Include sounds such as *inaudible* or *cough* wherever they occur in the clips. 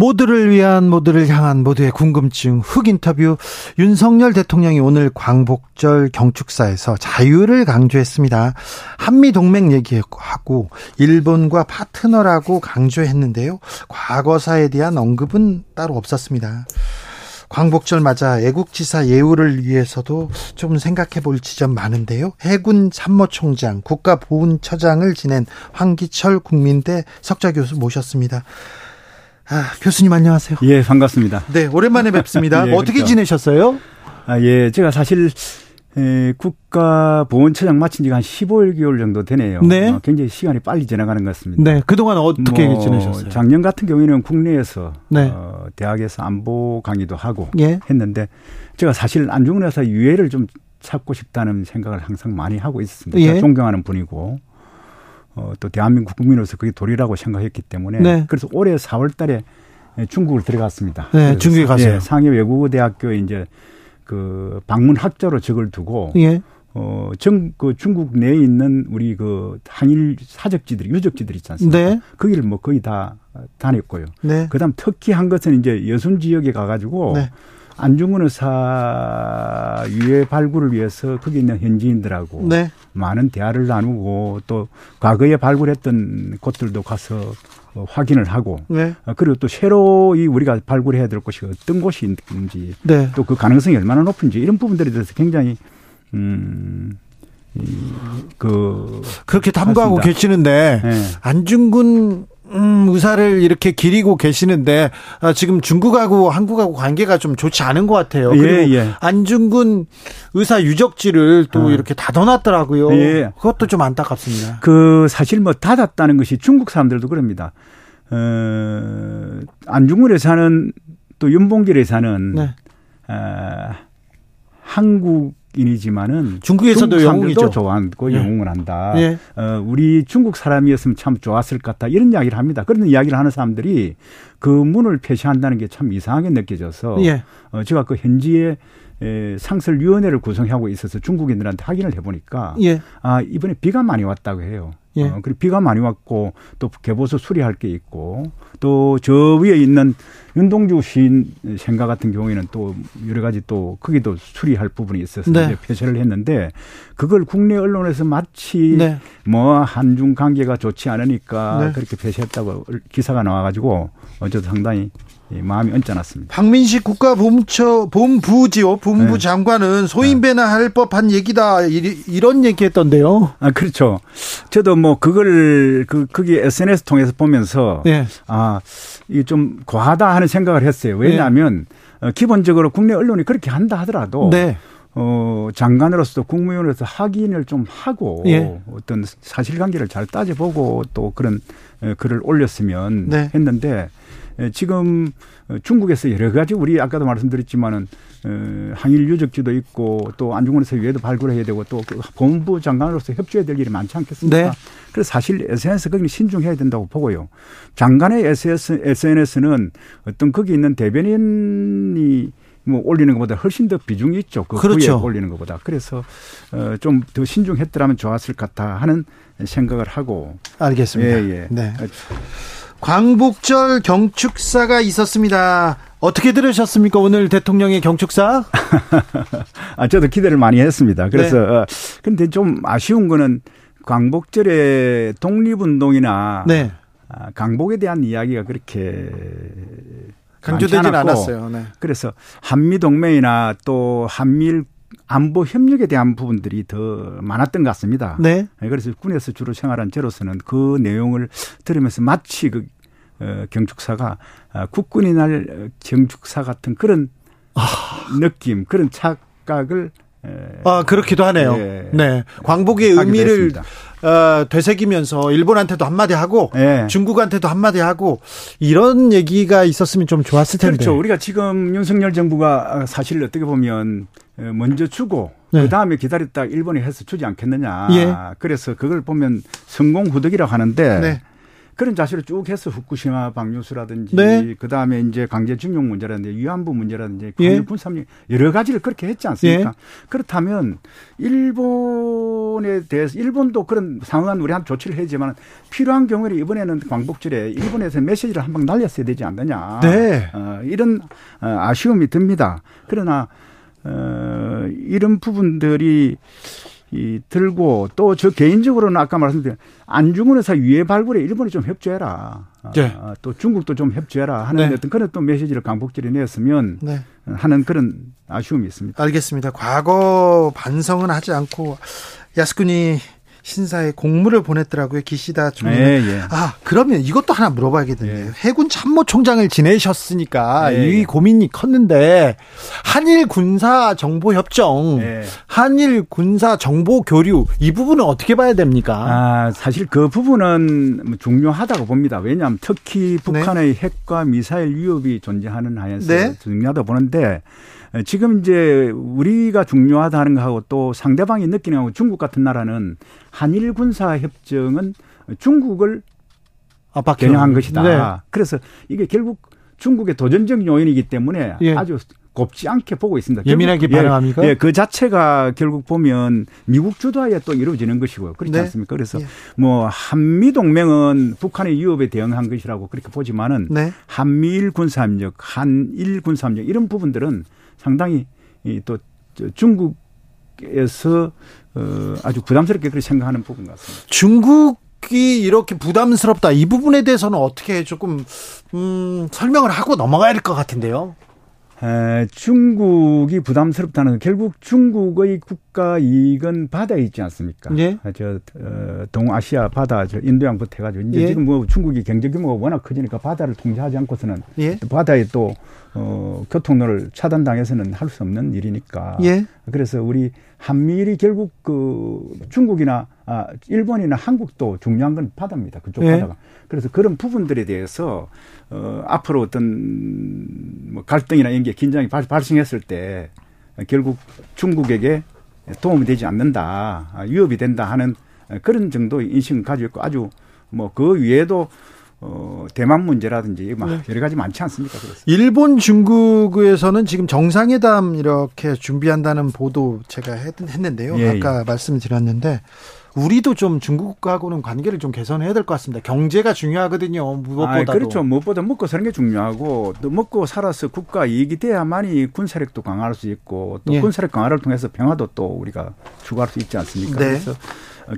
모두를 위한 모두를 향한 모두의 궁금증 흑 인터뷰 윤석열 대통령이 오늘 광복절 경축사에서 자유를 강조했습니다. 한미 동맹 얘기하고 일본과 파트너라고 강조했는데요. 과거사에 대한 언급은 따로 없었습니다. 광복절 맞아 애국지사 예우를 위해서도 좀 생각해 볼 지점 많은데요. 해군 참모총장, 국가보훈처장을 지낸 황기철 국민대 석좌 교수 모셨습니다. 아, 교수님 안녕하세요. 예, 반갑습니다. 네, 오랜만에 뵙습니다. *laughs* 예, 어떻게 그렇죠. 지내셨어요? 아, 예, 제가 사실 에, 국가보훈처장 마친 지가 한 15개월 정도 되네요. 네. 어, 굉장히 시간이 빨리 지나가는 것 같습니다. 네. 그동안 어떻게 뭐, 지내셨어요? 작년 같은 경우에는 국내에서 네. 어, 대학에서 안보 강의도 하고 예. 했는데 제가 사실 안중근 의사 유해를 좀 찾고 싶다는 생각을 항상 많이 하고 있었습니다. 예. 존경하는 분이고 어, 또 대한민국 국민으로서 그게 도리라고 생각했기 때문에 네. 그래서 올해 4월 달에 중국을 들어갔습니다. 네, 중국에 가세요. 예, 상해 외국어대학교에 이제 그 방문 학자로 적을 두고 예. 어, 정, 그 중국 내에 있는 우리 그 한일 사적지들, 유적지들 있지 않습니까? 네. 거기를 뭐 거의 다 다녔고요. 네. 그 다음 특히 한 것은 이제 여순 지역에 가가지고 네. 안중근 의사 유해 발굴을 위해서 거기 있는 현지인들하고 네. 많은 대화를 나누고 또 과거에 발굴했던 곳들도 가서 어, 확인을 하고 네. 어, 그리고 또 새로 이 우리가 발굴해야 될 곳이 어떤 곳이 있는지 네. 또그 가능성이 얼마나 높은지 이런 부분들에 대해서 굉장히 음. 그 그렇게 탐구하고. 계시는데 네. 안중근 음, 의사를 이렇게 기리고 계시는데 아, 지금 중국하고 한국하고 관계가 좀 좋지 않은 것 같아요. 그리고 예, 예. 안중근 의사 유적지를 또 아. 이렇게 닫아놨더라고요. 예. 그것도 좀 안타깝습니다. 그 사실 뭐 닫았다는 것이 중국 사람들도 그럽니다. 어, 안중근 의사는 또 윤봉길 의사는 네. 어, 한국 인이지만은 중국에서도 영웅이죠. 좋아하고 예. 영웅을 한다. 예. 어, 우리 중국 사람이었으면 참 좋았을 것 같다. 이런 이야기를 합니다. 그런 이야기를 하는 사람들이 그 문을 표시한다는 게 참 이상하게 느껴져서 예. 어, 제가 그 현지에 에, 상설위원회를 구성하고 있어서 중국인들한테 확인을 해보니까 예. 아 이번에 비가 많이 왔다고 해요. 예. 어, 그리고 비가 많이 왔고 또 개보수 수리할 게 있고 또 저 위에 있는 윤동주 시인 생가 같은 경우에는 또 여러 가지 또 거기도 수리할 부분이 있어서 네. 이제 폐쇄를 했는데 그걸 국내 언론에서 마치 네. 뭐 한중 관계가 좋지 않으니까 네. 그렇게 폐쇄했다고 기사가 나와가지고 어제도 상당히 마음이 언짢았습니다. 박민식 국가보훈처 본부지요. 본부 네. 장관은 소인배나 할 법한 얘기다 이런 얘기했던데요. 아 그렇죠. 저도 뭐 그걸 그 거기 SNS 통해서 보면서 네. 아 이게 좀 과하다 하는 생각을 했어요. 왜냐하면 네. 기본적으로 국내 언론이 그렇게 한다 하더라도 네. 어, 장관으로서 국무위원으로서 확인을 좀 하고 예. 어떤 사실관계를 잘 따져보고 또 그런 글을 올렸으면 네. 했는데 예, 지금 중국에서 여러 가지 우리 아까도 말씀드렸지만은 어, 항일 유적지도 있고 또 안중근에서 유해도 발굴해야 되고 또그 본부 장관으로서 협조해야 될 일이 많지 않겠습니까? 네. 그래서 사실 SNS 거기 신중해야 된다고 보고요. 장관의 SNS, SNS는 어떤 거기 있는 대변인이 뭐 올리는 것보다 훨씬 더 비중이 있죠. 그 그렇죠. 올리는 것보다. 그래서 어, 좀 더 신중했더라면 좋았을 것 같아 하는 생각을 하고. 알겠습니다. 예, 예. 네. 광복절 경축사가 있었습니다. 어떻게 들으셨습니까? 오늘 대통령의 경축사? *laughs* 아, 저도 기대를 많이 했습니다. 그래서, 네. 어, 근데 좀 아쉬운 거는 광복절에 독립운동이나 네. 아, 강복에 대한 이야기가 그렇게 강조되진 않았어요. 네. 그래서 한미 동맹이나 또 한미일 안보 협력에 대한 부분들이 더 많았던 것 같습니다. 네. 그래서 군에서 주로 생활한 저로서는 그 내용을 들으면서 마치 그 어, 경축사가 어, 국군이 날 경축사 같은 그런 아. 느낌, 그런 착각을 아 그렇기도 하네요. 예. 네, 광복의 의미를 어, 되새기면서 일본한테도 한마디 하고 예. 중국한테도 한마디 하고 이런 얘기가 있었으면 좀 좋았을 텐데. 그렇죠. 우리가 지금 윤석열 정부가 사실 어떻게 보면 먼저 주고 네. 그 다음에 기다렸다 일본이 해서 주지 않겠느냐. 예. 그래서 그걸 보면 성공 후덕이라고 하는데 네. 그런 자세를 쭉 해서 후쿠시마 방류수라든지 네. 그다음에 이제 강제징용 문제라든지 위안부 문제라든지 예. 군삼령 여러 가지를 그렇게 했지 않습니까? 예. 그렇다면 일본에 대해서 일본도 그런 상황한 우리한테 조치를 했지만 필요한 경우에 이번에는 광복절에 일본에서 메시지를 한 방 날렸어야 되지 않느냐. 네. 어, 이런 어, 아쉬움이 듭니다. 그러나 어, 이런 부분들이 이 들고 또 저 개인적으로는 아까 말씀드린 안중근 의사 유해 발굴에 일본이 좀 협조해라. 네. 아, 또 중국도 좀 협조해라 하는 네. 어떤 그런 또 메시지를 강복절에 내었으면 네. 하는 그런 아쉬움이 있습니다. 알겠습니다. 과거 반성은 하지 않고 야스쿠니 신사에 공문을 보냈더라고요. 기시다 총리. 예, 예. 아 그러면 이것도 하나 물어봐야겠네요. 예. 해군 참모총장을 지내셨으니까 예, 이 예. 고민이 컸는데 한일 군사 정보 협정, 예. 한일 군사 정보 교류 이 부분은 어떻게 봐야 됩니까? 아 사실 그 부분은 뭐 중요하다고 봅니다. 왜냐하면 특히 북한의 네. 핵과 미사일 위협이 존재하는 하에서 네. 중요하다 고 보는데. 지금 이제 우리가 중요하다는 거하고 또 상대방이 느끼는 거하고 중국 같은 나라는 한일 군사 협정은 중국을 아, 겨냥한 것이다. 네. 그래서 이게 결국 중국의 도전적 요인이기 때문에 예. 아주 곱지 않게 보고 있습니다. 예민하게 예, 반응합니까? 예, 예, 그 자체가 결국 보면 미국 주도하에 또 이루어지는 것이고요. 그렇지 네. 않습니까? 그래서 예. 뭐 한미 동맹은 북한의 위협에 대응한 것이라고 그렇게 보지만은 네. 한미일 군사협력, 한일 군사협력 이런 부분들은 상당히 또 중국에서 어 아주 부담스럽게 그렇게 생각하는 부분 같습니다. 중국이 이렇게 부담스럽다 이 부분에 대해서는 어떻게 조금 음 설명을 하고 넘어가야 될 것 같은데요. 에, 중국이 부담스럽다는 결국 중국의 국가 이익은 바다에 있지 않습니까? 예. 저 어, 동아시아 바다 저 인도양부터 해가지고 이제 예. 지금 뭐 중국이 경제 규모가 워낙 커지니까 바다를 통제하지 않고서는 예. 바다에 또 어, 교통로를 차단당해서는 할 수 없는 일이니까. 예. 그래서 우리 한미일이 결국 그 중국이나 아, 일본이나 한국도 중요한 건 바다입니다. 그쪽 예. 바다가. 그래서 그런 부분들에 대해서 어, 앞으로 어떤 뭐 갈등이나 이런 게 긴장이 발, 발생했을 때 결국 중국에게 도움이 되지 않는다, 아, 위협이 된다 하는 그런 정도의 인식을 가지고 있고 아주 뭐 그 위에도 어, 대만 문제라든지 막 네. 여러 가지 많지 않습니까? 그렇습니다. 일본, 중국에서는 지금 정상회담 이렇게 준비한다는 보도 제가 했 는데요. 예, 아까 예. 말씀드렸는데 우리도 좀 중국하고는 관계를 좀 개선해야 될 것 같습니다. 경제가 중요하거든요. 무엇보다도. 아, 그렇죠. 무엇보다 먹고 사는 게 중요하고 또 먹고 살아서 국가 이익이 돼야만이 군사력도 강화할 수 있고 또 예. 군사력 강화를 통해서 평화도 또 우리가 추구할 수 있지 않습니까? 네. 그래서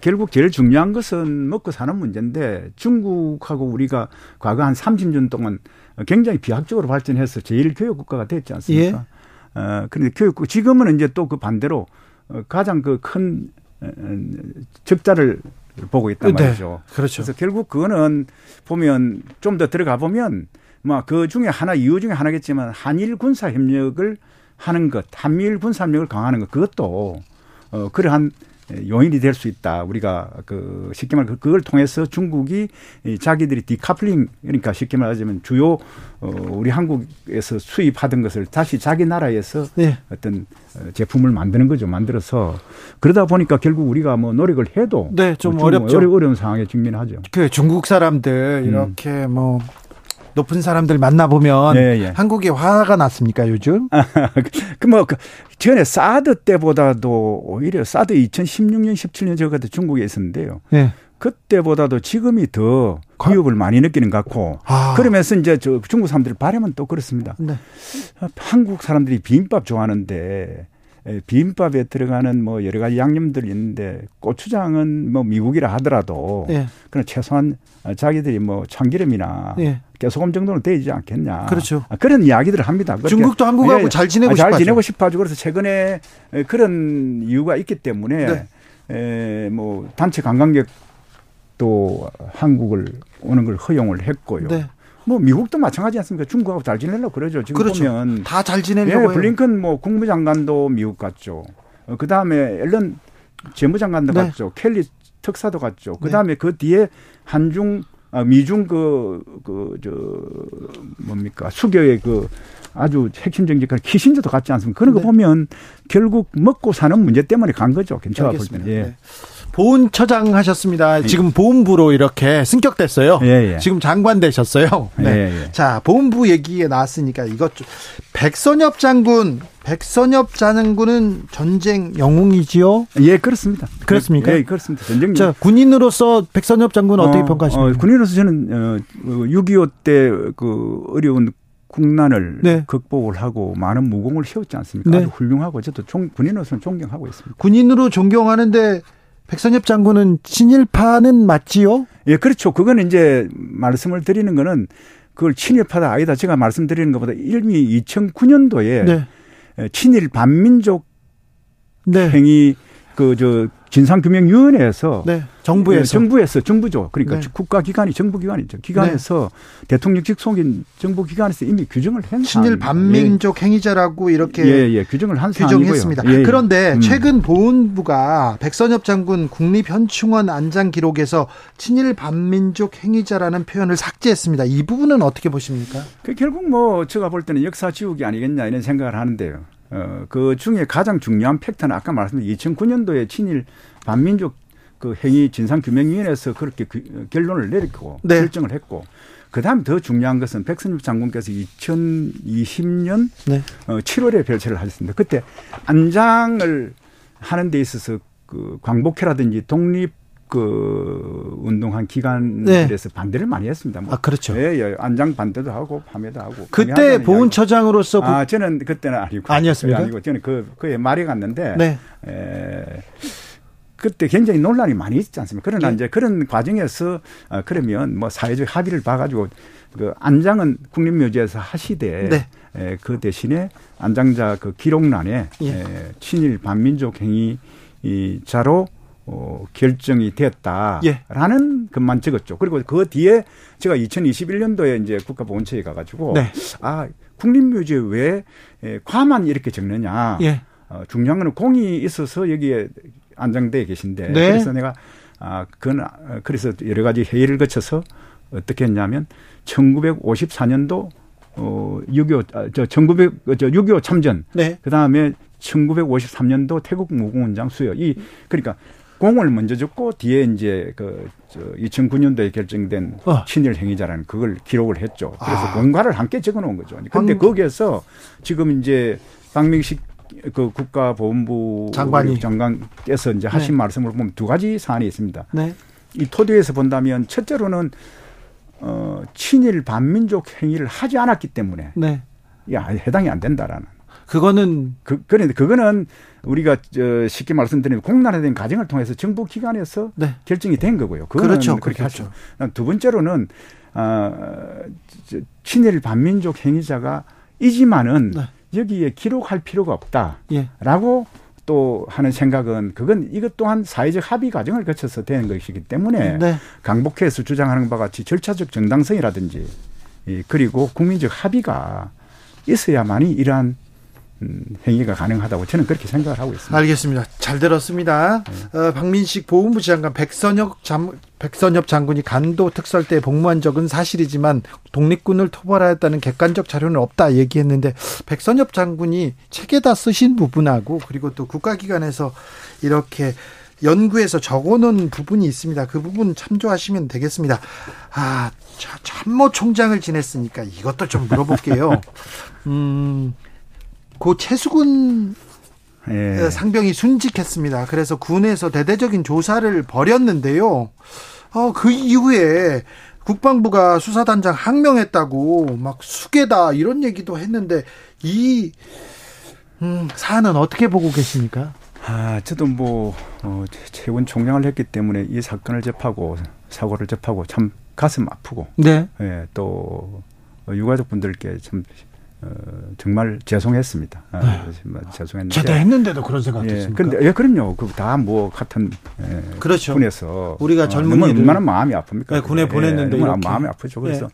결국 제일 중요한 것은 먹고 사는 문제인데 중국하고 우리가 과거 한 30년 동안 굉장히 비약적으로 발전해서 제일 교육 국가가 됐지 않습니까? 예. 어, 그런데 교육 지금은 이제 또 그 반대로 어, 가장 그 큰 적자를 보고 있단 네. 말이죠. 네, 그렇죠. 그래서 결국 그거는 보면 좀 더 들어가 보면 뭐그 중에 하나 이유 중에 하나겠지만 한일 군사 협력을 하는 것, 한미일 군사 협력을 강화하는 것 그것도 어 그러한 요인이 될 수 있다. 우리가 그 쉽게 말해 그걸 통해서 중국이 자기들이 디카플링 그러니까 쉽게 말하자면 주요 어 우리 한국에서 수입하던 것을 다시 자기 나라에서 네. 어떤 어, 제품을 만드는 거죠. 만들어서 그러다 보니까 결국 우리가 뭐 노력을 해도 네, 좀뭐 어렵죠. 어려운 상황에 직면하죠. 그 중국 사람들 이렇게 음. 뭐 높은 사람들 만나보면 예, 예. 한국에 화가 났습니까 요즘? 그뭐 *laughs* 그 전에 사드 때보다도 오히려 사드 2016년 17년 저 같은 중국에 있었는데요. 예. 그때보다도 지금이 더 위협을 많이 느끼는 것 같고 아. 그러면서 이제 저 중국 사람들 바람은 또 그렇습니다. 네. 한국 사람들이 비빔밥 좋아하는데 비빔밥에 들어가는 뭐 여러 가지 양념들이 있는데 고추장은 뭐 미국이라 하더라도 네. 그런 최소한 자기들이 뭐 참기름이나 네. 깨소금 정도는 되지 않겠냐. 그렇죠. 아, 그런 이야기들을 합니다. 중국도 한국하고 예, 잘 지내고 싶어 잘 지내고 싶어 하죠. 그래서 최근에 그런 이유가 있기 때문에 네. 에, 뭐 단체 관광객도 한국을 오는 걸 허용을 했고요. 네. 뭐 미국도 마찬가지 않습니까? 중국하고 잘 지내려고 그러죠. 지금 그렇죠. 보면 다 잘 지내려고 예, 블링컨 뭐 국무장관도 미국 갔죠. 어, 그 다음에 앨런 재무장관도 네. 갔죠. 켈리 특사도 갔죠. 그 다음에 네. 그 뒤에 한중 아, 미중 그, 그, 저, 뭡니까, 수교의 그 아주 핵심 정책관 키신저도 갔지 않습니까? 그런 거 네. 보면 결국 먹고 사는 문제 때문에 간 거죠. 괜찮아 볼 때는. 예. 네. 보훈처장 하셨습니다. 예. 지금 보훈부로 이렇게 승격됐어요. 예, 예. 지금 장관 되셨어요. 네. 예, 예. 자, 보훈부 얘기에 나왔으니까 이것 좀 백선엽 장군, 백선엽 장군은 전쟁 영웅이지요? 예, 그렇습니다. 그렇습니까? 예, 그렇습니다. 전쟁. 자, 군인으로서 백선엽 장군 어, 어떻게 평가하십니까? 어, 군인으로서 저는 어, 6.25 때 그 어려운 국난을 네. 극복을 하고 많은 무공을 세웠지 않습니까? 네. 아주 훌륭하고 저도 종, 군인으로서는 존경하고 있습니다. 군인으로 존경하는데 백선엽 장군은 친일파는 맞지요? 예, 그렇죠. 그거는 이제 말씀을 드리는 거는 그걸 친일파다 아니다. 제가 말씀드리는 것보다 이미 2009년도에 네. 친일 반민족 네. 행위 그 저 진상규명위원회에서 네. 정부에서 네, 정부에서 정부죠. 그러니까 네. 국가기관이 정부기관이죠. 기관에서 네. 대통령 직 속인 정부기관에서 이미 규정을 한 친일 반민족 예. 행위자라고 이렇게 예, 예. 규정을 한 규정했습니다. 예, 예. 그런데 음. 최근 보훈부가 백선엽 장군 국립현충원 안장 기록에서 친일 반민족 행위자라는 표현을 삭제했습니다. 이 부분은 어떻게 보십니까? 그 결국 뭐 제가 볼 때는 역사 지우기 아니겠냐 이런 생각을 하는데요. 어, 그 중에 가장 중요한 팩트는 아까 말씀드린 2009년도에 친일 반민족 그 행위 진상규명위원회에서 그렇게 그, 결론을 내렸고 네. 결정을 했고 그다음 더 중요한 것은 백선엽 장군께서 2020년 네. 어, 7월에 별세를 하셨습니다. 그때 안장을 하는 데 있어서 그 광복회라든지 독립 그 운동한 기관들에서 네. 반대를 많이 했습니다. 뭐. 아 그렇죠. 예, 예, 안장 반대도 하고 밤에도 하고. 그때 보훈처장으로서 아 저는 그때는 아니고 아니었습니까? 아니고 저는 그 그에 말이 갔는데. 네. 에, 그때 굉장히 논란이 많이 있지 않습니까? 그러나 네. 이제 그런 과정에서 어, 그러면 뭐 사회적 합의를 봐가지고 그 안장은 국립묘지에서 하시되 네. 에, 그 대신에 안장자 그 기록란에 예. 에, 친일 반민족 행위자로 어, 결정이 됐다라는 예. 것만 적었죠. 그리고 그 뒤에 제가 2021년도에 이제 국가보훈처에 가가지고 네. 아 국립묘지에 왜 과만 이렇게 적느냐. 예. 어, 중요한 거는 공이 있어서 여기에 안장돼 계신데 네. 그래서 내가 아 그건 아, 그래서 여러 가지 회의를 거쳐서 어떻게 했냐면 1954년도 어6.25 저 1900, 저 6.25 참전. 네. 그 다음에 1953년도 태국 무공훈장 수여. 이, 그러니까 공을 먼저 줬고 뒤에 이제 그저 2009년도에 결정된 어. 친일 행위자라는 그걸 기록을 했죠. 그래서 아. 공과를 함께 적어 놓은 거죠. 그런데 거기에서 지금 이제 박명식 그 국가보훈부 장관이 장관께서 이제 하신 네. 말씀을 보면 두 가지 사안이 있습니다. 네. 이 토대에서 본다면 첫째로는 어 친일 반민족 행위를 하지 않았기 때문에 네. 야 해당이 안 된다라는. 그거는 그 그런데 그거는 우리가 저 쉽게 말씀드리면 공론화된 과정을 통해서 정부 기관에서 네. 결정이 된 거고요. 그렇죠. 그렇게 그렇죠. 하죠. 두 번째로는 아 친일 반민족 행위자가 이지만은 네. 여기에 기록할 필요가 없다라고 예. 또 하는 생각은 그건 이것 또한 사회적 합의 과정을 거쳐서 되는 것이기 때문에 네. 강복해서 주장하는 바와 같이 절차적 정당성이라든지 그리고 국민적 합의가 있어야만이 이러한 음, 행위가 가능하다고 저는 그렇게 생각을 하고 있습니다. 알겠습니다. 잘 들었습니다. 네. 어, 박민식 보훈부 장관 백선엽 장, 백선엽 장군이 간도 특설때 복무한 적은 사실이지만 독립군을 토벌하였다는 객관적 자료는 없다 얘기했는데 백선엽 장군이 책에다 쓰신 부분하고 그리고 또 국가기관에서 이렇게 연구해서 적어놓은 부분이 있습니다. 그 부분 참조하시면 되겠습니다. 아, 참모 총장을 지냈으니까 이것도 좀 물어볼게요. *laughs* 음, 고 최수근 예. 상병이 순직했습니다. 그래서 군에서 대대적인 조사를 벌였는데요. 어, 그 이후에 국방부가 수사단장 항명했다고 막 수계다 이런 얘기도 했는데 이 음, 사안은 어떻게 보고 계십니까? 아, 저도 뭐 어, 최군 총장을 했기 때문에 이 사건을 접하고 사고를 접하고 참 가슴 아프고, 네, 예, 또 유가족분들께 참 어, 정말 죄송했습니다. 아, 네. 뭐 죄송했는데. 제가 했는데도 그런 생각 예, 드십니까? 근데 예, 그럼요. 그 다 뭐 같은 예, 그렇죠. 군에서 우리가 젊은이들 어, 얼마나 마음이 아픕니까? 네, 군에 보냈는데 예, 마음이 아프죠. 그래서 예.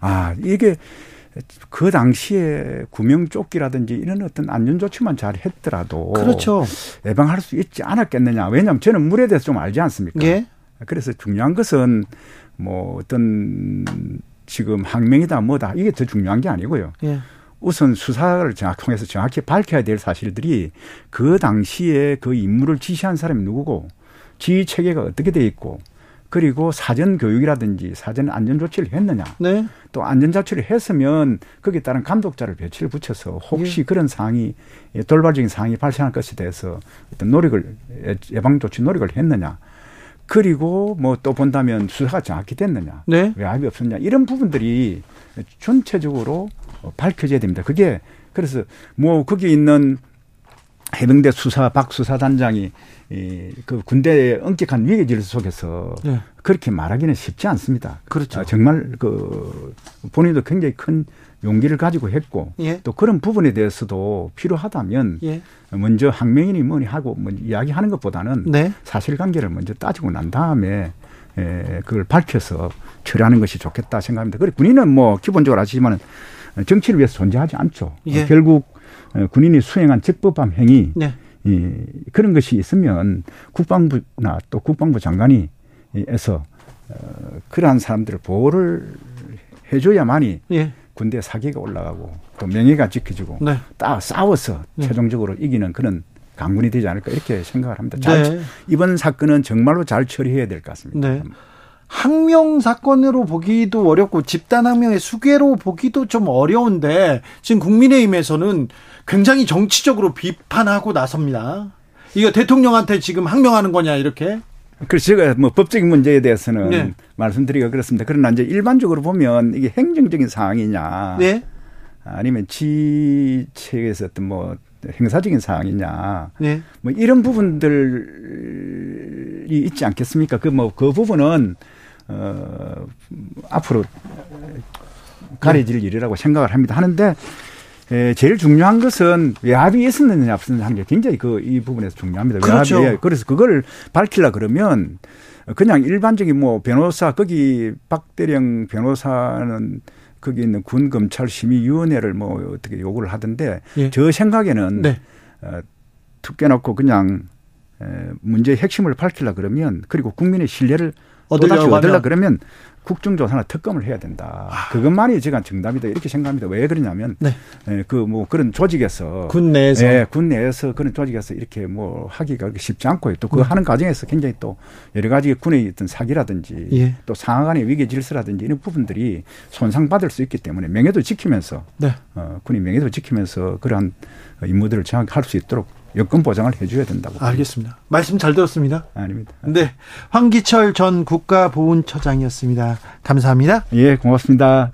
아 이게 그 당시에 구명 조끼라든지 이런 어떤 안전 조치만 잘 했더라도 그렇죠. 예방할 수 있지 않았겠느냐. 왜냐하면 저는 물에 대해서 좀 알지 않습니까? 예. 그래서 중요한 것은 뭐 어떤 지금 항명이다 뭐다 이게 더 중요한 게 아니고요. 예. 우선 수사를 정확 통해서 정확히 밝혀야 될 사실들이 그 당시에 그 임무를 지시한 사람이 누구고 지휘 체계가 어떻게 돼 있고 그리고 사전 교육이라든지 사전 안전 조치를 했느냐. 네. 또 안전 조치를 했으면 거기에 따른 감독자를 배치를 붙여서 혹시 예. 그런 상황이 돌발적인 상황이 발생할 것에 대해서 어떤 노력을 예방 조치 노력을 했느냐. 그리고 뭐 또 본다면 수사가 정확히 됐느냐. 네. 왜 합의 없었냐. 이런 부분들이 전체적으로 밝혀져야 됩니다. 그게 그래서 뭐 거기 있는 해병대 수사 박 수사단장이 이그 군대의 엄격한 위계 질서 속에서 네. 그렇게 말하기는 쉽지 않습니다. 그렇죠. 아, 정말 그 본인도 굉장히 큰 용기를 가지고 했고 예. 또 그런 부분에 대해서도 필요하다면 예. 먼저 항명인이 뭐니 하고 뭐 이야기하는 것보다는 네. 사실관계를 먼저 따지고 난 다음에 에, 그걸 밝혀서 처리하는 것이 좋겠다 생각합니다. 그리고 군인은 뭐 기본적으로 아시지만 정치를 위해서 존재하지 않죠. 예. 결국 군인이 수행한 적법한 행위 네. 이, 그런 것이 있으면 국방부나 또 국방부 장관이 에서 어, 그러한 사람들을 보호를 해줘야만이 예. 군대 사기가 올라가고 또 명예가 지켜지고 네. 딱 싸워서 네. 최종적으로 이기는 그런 강군이 되지 않을까 이렇게 생각을 합니다. 잘, 네. 이번 사건은 정말로 잘 처리해야 될 것 같습니다. 네. 항명 사건으로 보기도 어렵고 집단 항명의 수괴로 보기도 좀 어려운데 지금 국민의힘에서는 굉장히 정치적으로 비판하고 나섭니다. 이거 대통령한테 지금 항명하는 거냐 이렇게? 그래서 제가 뭐 법적인 문제에 대해서는 네. 말씀드리기가 그렇습니다. 그러나 이제 일반적으로 보면 이게 행정적인 사항이냐, 네. 아니면 지책에서 어떤 뭐 행사적인 사항이냐, 네. 뭐 이런 부분들이 있지 않겠습니까? 그 뭐그 뭐 그 부분은 어 앞으로 가려질 네. 일이라고 생각을 합니다. 하는데 에, 제일 중요한 것은 외압이 있었느냐 없었느냐 하는 게 굉장히 그 이 부분에서 중요합니다. 그렇죠. 외압이 그래서 그걸 밝히려 그러면 그냥 일반적인 뭐 변호사 거기 박대령 변호사는 거기 있는 군 검찰 심의위원회를 뭐 어떻게 요구를 하던데 예. 저 생각에는 네. 어, 툭 깨놓고 그냥 에, 문제의 핵심을 밝히려 그러면 그리고 국민의 신뢰를 얻으려 얻으려 그러면 국정조사나 특검을 해야 된다. 아. 그것만이 제가 정답이다 이렇게 생각합니다. 왜 그러냐면 네. 예, 그뭐 그런 조직에서 군 내에서 예, 군 내에서 그런 조직에서 이렇게 뭐 하기가 쉽지 않고요. 또 그거 네. 하는 과정에서 굉장히 또 여러 가지 군의 어떤 사기라든지 예. 또 상하 간의 위계 질서라든지 이런 부분들이 손상받을 수 있기 때문에 명예도 지키면서 네. 어, 군의 명예도 지키면서 그러한 임무들을 정확히 할 수 있도록 여건 보장을 해줘야 된다고. 알겠습니다. 봅니다. 말씀 잘 들었습니다. 아닙니다. 네. 황기철 전 국가보훈처장이었습니다. 감사합니다. 예, 고맙습니다.